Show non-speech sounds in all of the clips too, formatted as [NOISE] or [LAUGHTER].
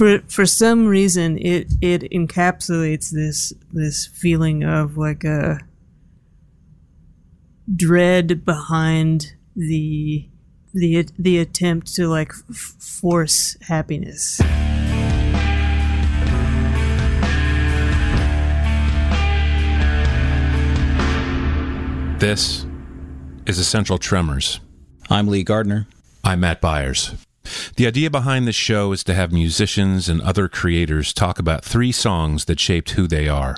for for some reason it it encapsulates this this feeling of like a dread behind the the the attempt to like f- force happiness. This is Essential Tremors. I'm Lee Gardner. I'm Matt Byers. The idea behind this show is to have musicians and other creators talk about three songs that shaped who they are.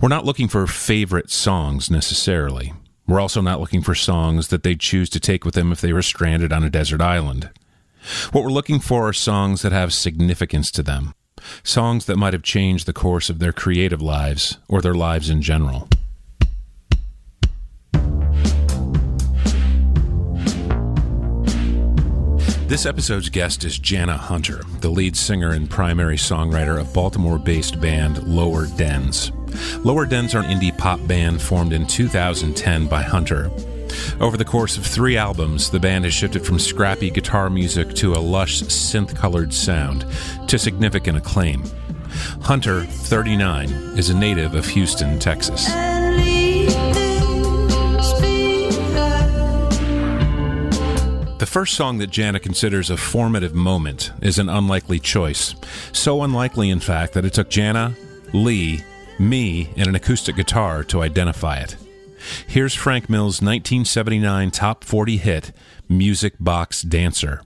We're not looking for favorite songs necessarily. We're also not looking for songs that they'd choose to take with them if they were stranded on a desert island. What we're looking for are songs that have significance to them, songs that might have changed the course of their creative lives or their lives in general. This episode's guest is Jana Hunter, the lead singer and primary songwriter of Baltimore based band Lower Dens. Lower Dens are an indie pop band formed in 2010 by Hunter. Over the course of three albums, the band has shifted from scrappy guitar music to a lush synth colored sound to significant acclaim. Hunter, 39, is a native of Houston, Texas. First song that Jana considers a formative moment is an unlikely choice. So unlikely, in fact, that it took Jana, Lee, me, and an acoustic guitar to identify it. Here's Frank Mills' 1979 top 40 hit, Music Box Dancer.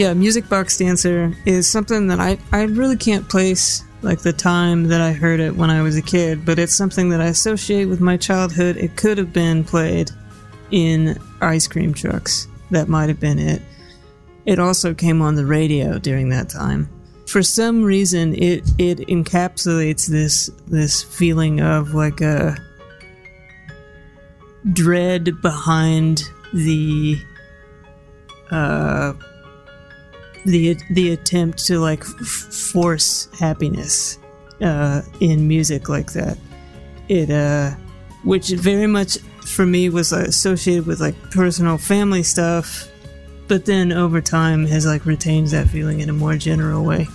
Yeah, Music Box Dancer is something that I, I really can't place like the time that I heard it when I was a kid, but it's something that I associate with my childhood. It could have been played in ice cream trucks. That might have been it. It also came on the radio during that time. For some reason, it it encapsulates this this feeling of like a dread behind the uh the the attempt to like f- force happiness uh, in music like that. It uh, which very much for me was associated with like personal family stuff, but then over time has like retained that feeling in a more general way,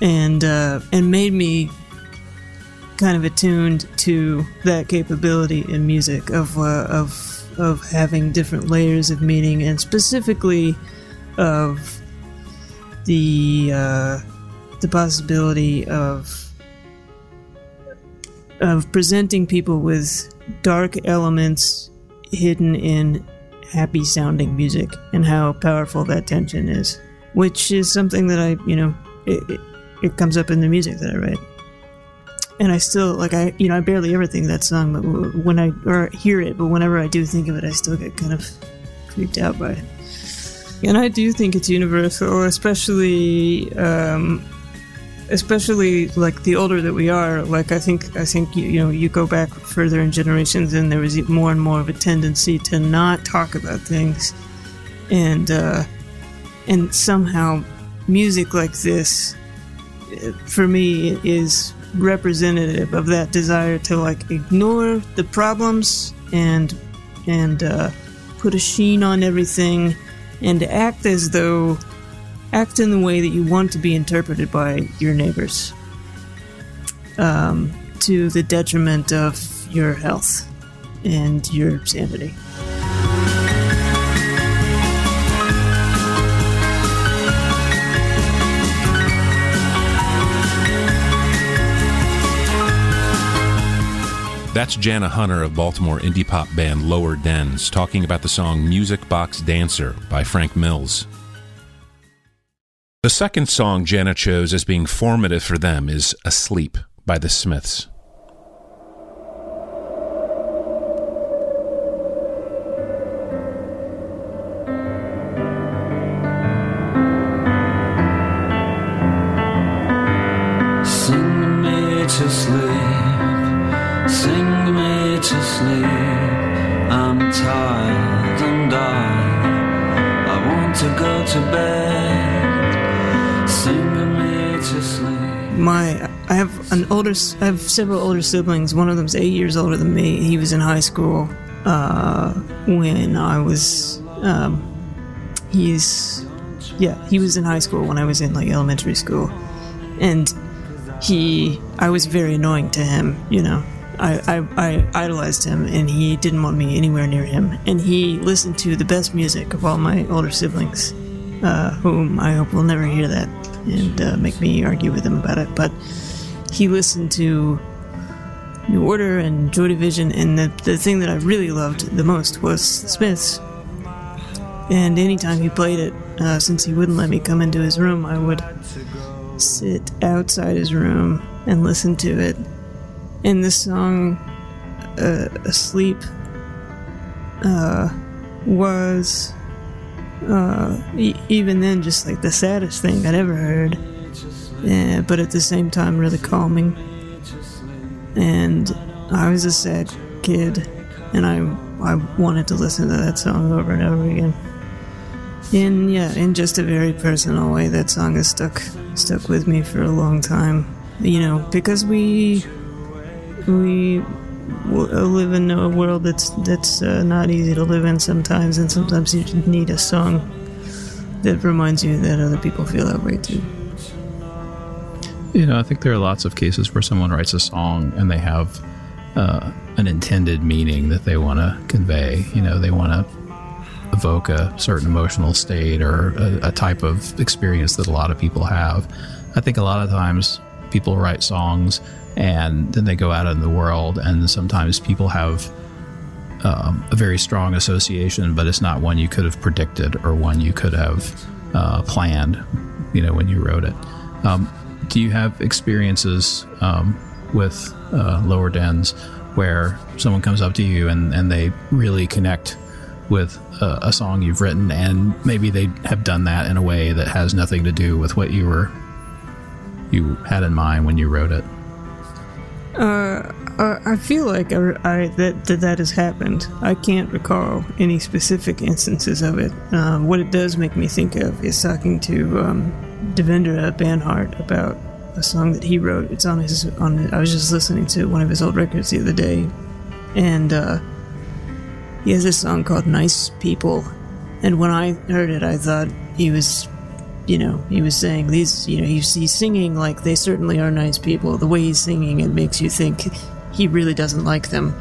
and uh, and made me kind of attuned to that capability in music of uh, of of having different layers of meaning and specifically of the uh, the possibility of of presenting people with dark elements hidden in happy sounding music and how powerful that tension is which is something that i you know it, it, it comes up in the music that i write. And i still like i you know i barely ever think that song but when i or hear it but whenever i do think of it i still get kind of creeped out by it and I do think it's universal, especially um, especially like the older that we are. Like I think I think you, you know you go back further in generations, and there was more and more of a tendency to not talk about things, and uh, and somehow music like this, for me, is representative of that desire to like ignore the problems and and uh, put a sheen on everything and to act as though act in the way that you want to be interpreted by your neighbors um, to the detriment of your health and your sanity. That's Jana Hunter of Baltimore indie pop band Lower Dens talking about the song Music Box Dancer by Frank Mills. The second song Jana chose as being formative for them is Asleep by the Smiths. Older, I have several older siblings. One of them's eight years older than me. He was in high school uh, when I was. Um, he's, yeah, he was in high school when I was in like elementary school, and he, I was very annoying to him. You know, I, I, I idolized him, and he didn't want me anywhere near him. And he listened to the best music of all my older siblings, uh, whom I hope will never hear that and uh, make me argue with him about it. But he listened to New Order and Joy Division, and the, the thing that I really loved the most was Smiths. And anytime he played it, uh, since he wouldn't let me come into his room, I would sit outside his room and listen to it. And this song, uh, Asleep, uh, was, uh, e- even then, just like the saddest thing I'd ever heard. Uh, but at the same time, really calming. And I was a sad kid, and I, I wanted to listen to that song over and over again. In yeah, in just a very personal way, that song has stuck stuck with me for a long time. You know, because we we live in a world that's that's uh, not easy to live in sometimes, and sometimes you need a song that reminds you that other people feel that way too. You know, I think there are lots of cases where someone writes a song and they have uh, an intended meaning that they want to convey. You know, they want to evoke a certain emotional state or a, a type of experience that a lot of people have. I think a lot of times people write songs and then they go out in the world, and sometimes people have um, a very strong association, but it's not one you could have predicted or one you could have uh, planned, you know, when you wrote it. Um, do you have experiences um, with uh, lower dens where someone comes up to you and, and they really connect with a, a song you've written, and maybe they have done that in a way that has nothing to do with what you were you had in mind when you wrote it? Uh, I feel like I, I that, that that has happened. I can't recall any specific instances of it. Uh, what it does make me think of is talking to um, Devendra Banhart about a song that he wrote. It's on his on. I was just listening to one of his old records the other day, and uh, he has this song called "Nice People." And when I heard it, I thought he was you know, he was saying these, you know, he's, he's singing like they certainly are nice people. The way he's singing, it makes you think he really doesn't like them.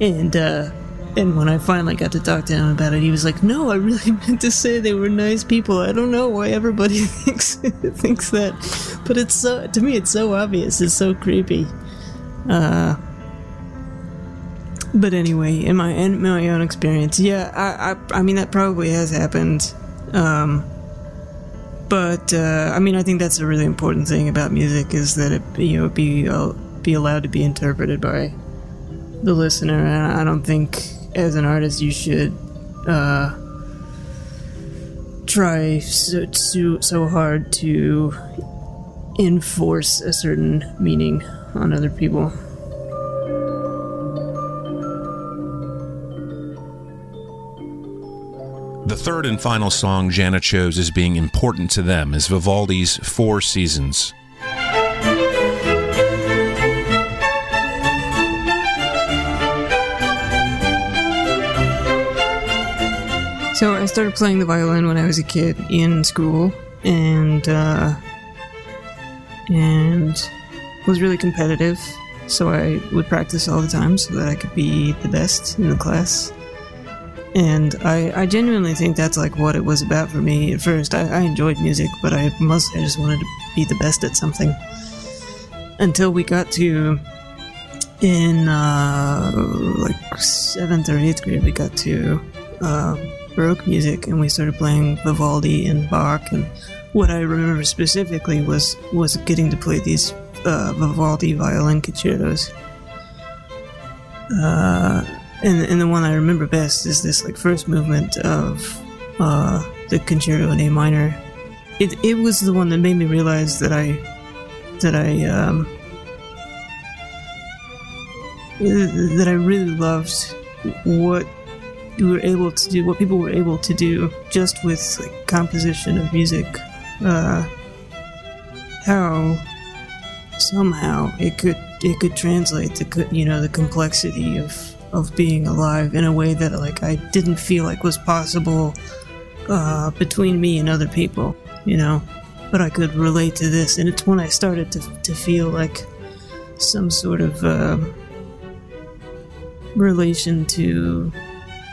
And, uh, and when I finally got to talk to him about it, he was like, "No, I really [LAUGHS] meant to say they were nice people. I don't know why everybody [LAUGHS] thinks thinks that, but it's so to me, it's so obvious. It's so creepy." Uh, but anyway, in my in my own experience, yeah, I I, I mean that probably has happened. Um, but uh, I mean, I think that's a really important thing about music is that it you know be uh, be allowed to be interpreted by the listener. And I don't think as an artist you should uh, try so, so so hard to enforce a certain meaning on other people. The third and final song Jana chose as being important to them is Vivaldi's Four Seasons. So I started playing the violin when I was a kid in school, and uh, and was really competitive. So I would practice all the time so that I could be the best in the class. And I, I genuinely think that's like what it was about for me at first. I, I enjoyed music, but I must I just wanted to be the best at something. Until we got to in uh, like seventh or eighth grade, we got to uh, Baroque music, and we started playing Vivaldi and Bach. And what I remember specifically was was getting to play these uh, Vivaldi violin concertos. Uh, and and the one I remember best is this like first movement of uh, the concerto in A minor. It it was the one that made me realize that I that I um, that I really loved what we were able to do, what people were able to do just with like, composition of music. Uh, how somehow it could it could translate the you know the complexity of of being alive in a way that like I didn't feel like was possible uh, between me and other people, you know. But I could relate to this, and it's when I started to to feel like some sort of uh, relation to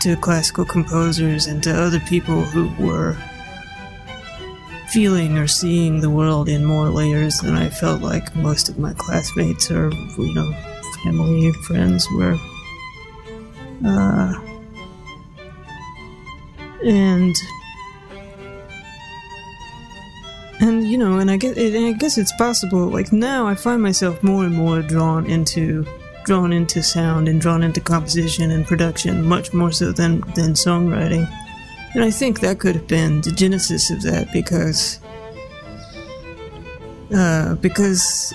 to classical composers and to other people who were feeling or seeing the world in more layers than I felt like most of my classmates or you know family friends were. Uh, and and you know, and I guess and I guess it's possible. Like now, I find myself more and more drawn into drawn into sound and drawn into composition and production, much more so than than songwriting. And I think that could have been the genesis of that because uh, because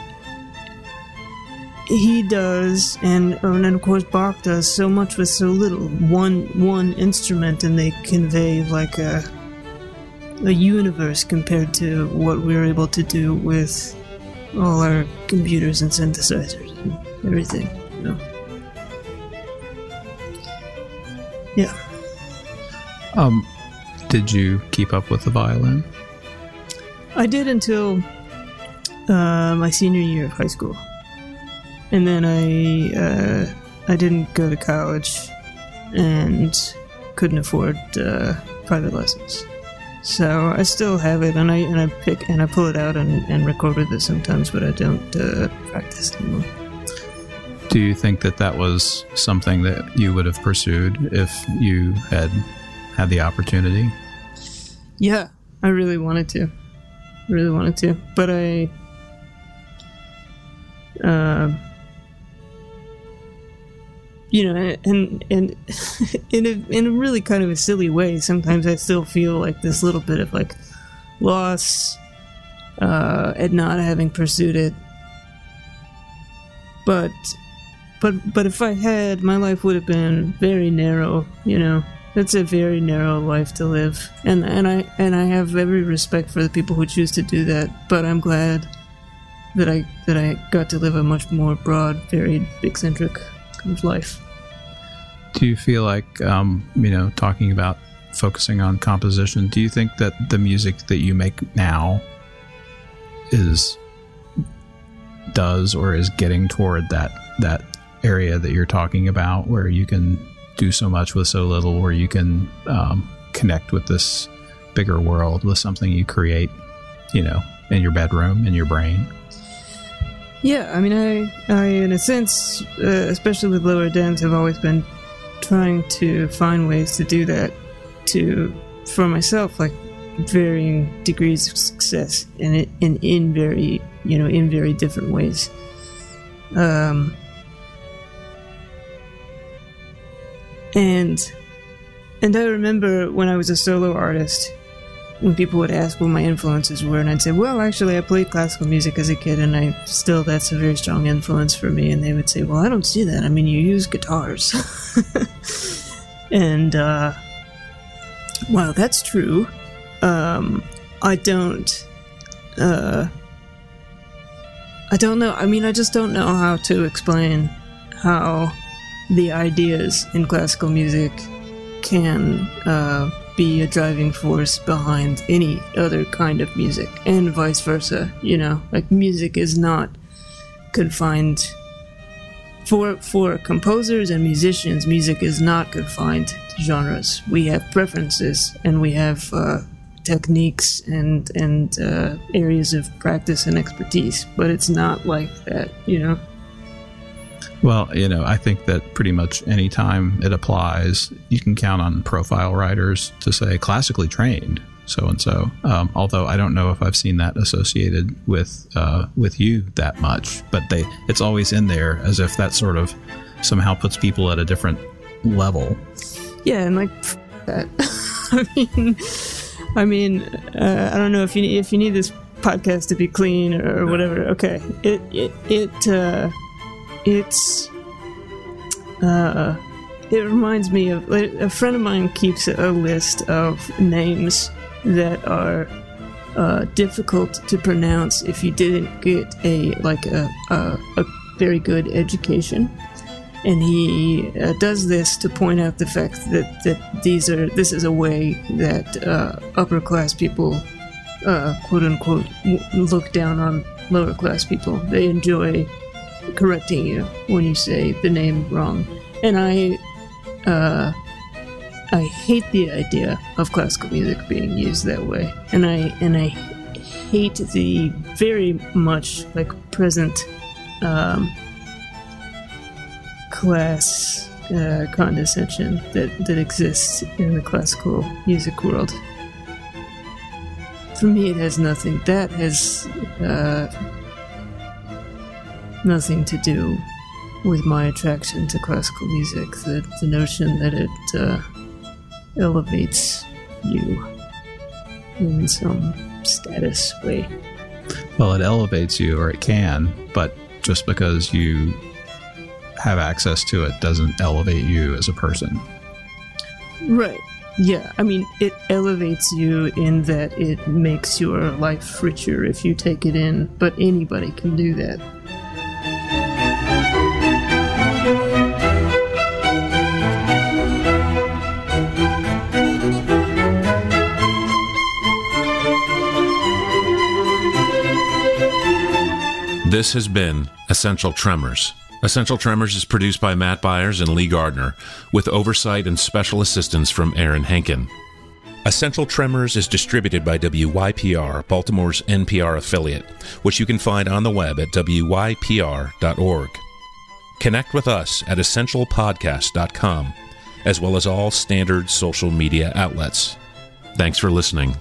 he does, and and of course Bach does so much with so little. One one instrument, and they convey like a a universe compared to what we're able to do with all our computers and synthesizers and everything. Yeah. Um, did you keep up with the violin? I did until uh, my senior year of high school, and then I uh, I didn't go to college and couldn't afford uh, private lessons. So I still have it, and I and I pick and I pull it out and, and record with it sometimes, but I don't uh, practice anymore. Do you think that that was something that you would have pursued if you had had the opportunity? Yeah, I really wanted to. Really wanted to. But I uh you know, and and [LAUGHS] in a in a really kind of a silly way, sometimes I still feel like this little bit of like loss uh, at not having pursued it. But but but if I had, my life would have been very narrow. You know, it's a very narrow life to live, and and I and I have every respect for the people who choose to do that. But I'm glad that I that I got to live a much more broad, varied, eccentric kind of life. Do you feel like, um, you know, talking about focusing on composition, do you think that the music that you make now is does or is getting toward that that area that you're talking about, where you can do so much with so little, where you can um, connect with this bigger world with something you create, you know, in your bedroom, in your brain? Yeah, I mean, I, I in a sense, uh, especially with lower dens, have always been trying to find ways to do that to for myself, like varying degrees of success, and it in in very you know in very different ways. Um, and and I remember when I was a solo artist, when people would ask what my influences were, and I'd say, "Well, actually, I played classical music as a kid, and I still that's a very strong influence for me." And they would say, "Well, I don't see that. I mean, you use guitars." [LAUGHS] and uh, while that's true, um, I don't. Uh, I don't know. I mean, I just don't know how to explain how the ideas in classical music can uh, be a driving force behind any other kind of music, and vice versa. You know, like music is not confined for for composers and musicians. Music is not confined to genres. We have preferences, and we have uh, techniques and and uh, areas of practice and expertise. But it's not like that. You know. Well, you know, I think that pretty much any time it applies, you can count on profile writers to say classically trained so and so. Although I don't know if I've seen that associated with uh, with you that much, but they it's always in there as if that sort of somehow puts people at a different level. Yeah, and like f- that. [LAUGHS] I mean, I mean, uh, I don't know if you if you need this podcast to be clean or, or whatever. Okay, it it it uh, it's uh, it reminds me of a friend of mine keeps a list of names that are uh, difficult to pronounce if you didn't get a like a, a, a very good education. And he uh, does this to point out the fact that, that these are this is a way that uh, upper class people uh, quote unquote look down on lower class people. They enjoy correcting you when you say the name wrong and i uh, i hate the idea of classical music being used that way and i and i hate the very much like present um, class uh, condescension that, that exists in the classical music world. For me, it has nothing. That has uh, nothing to do with my attraction to classical music. The, the notion that it uh, elevates you in some status way. Well, it elevates you, or it can, but just because you have access to it doesn't elevate you as a person. Right. Yeah, I mean, it elevates you in that it makes your life richer if you take it in, but anybody can do that. This has been Essential Tremors. Essential Tremors is produced by Matt Byers and Lee Gardner, with oversight and special assistance from Aaron Henkin. Essential Tremors is distributed by WYPR, Baltimore's NPR affiliate, which you can find on the web at wypr.org. Connect with us at essentialpodcast.com, as well as all standard social media outlets. Thanks for listening.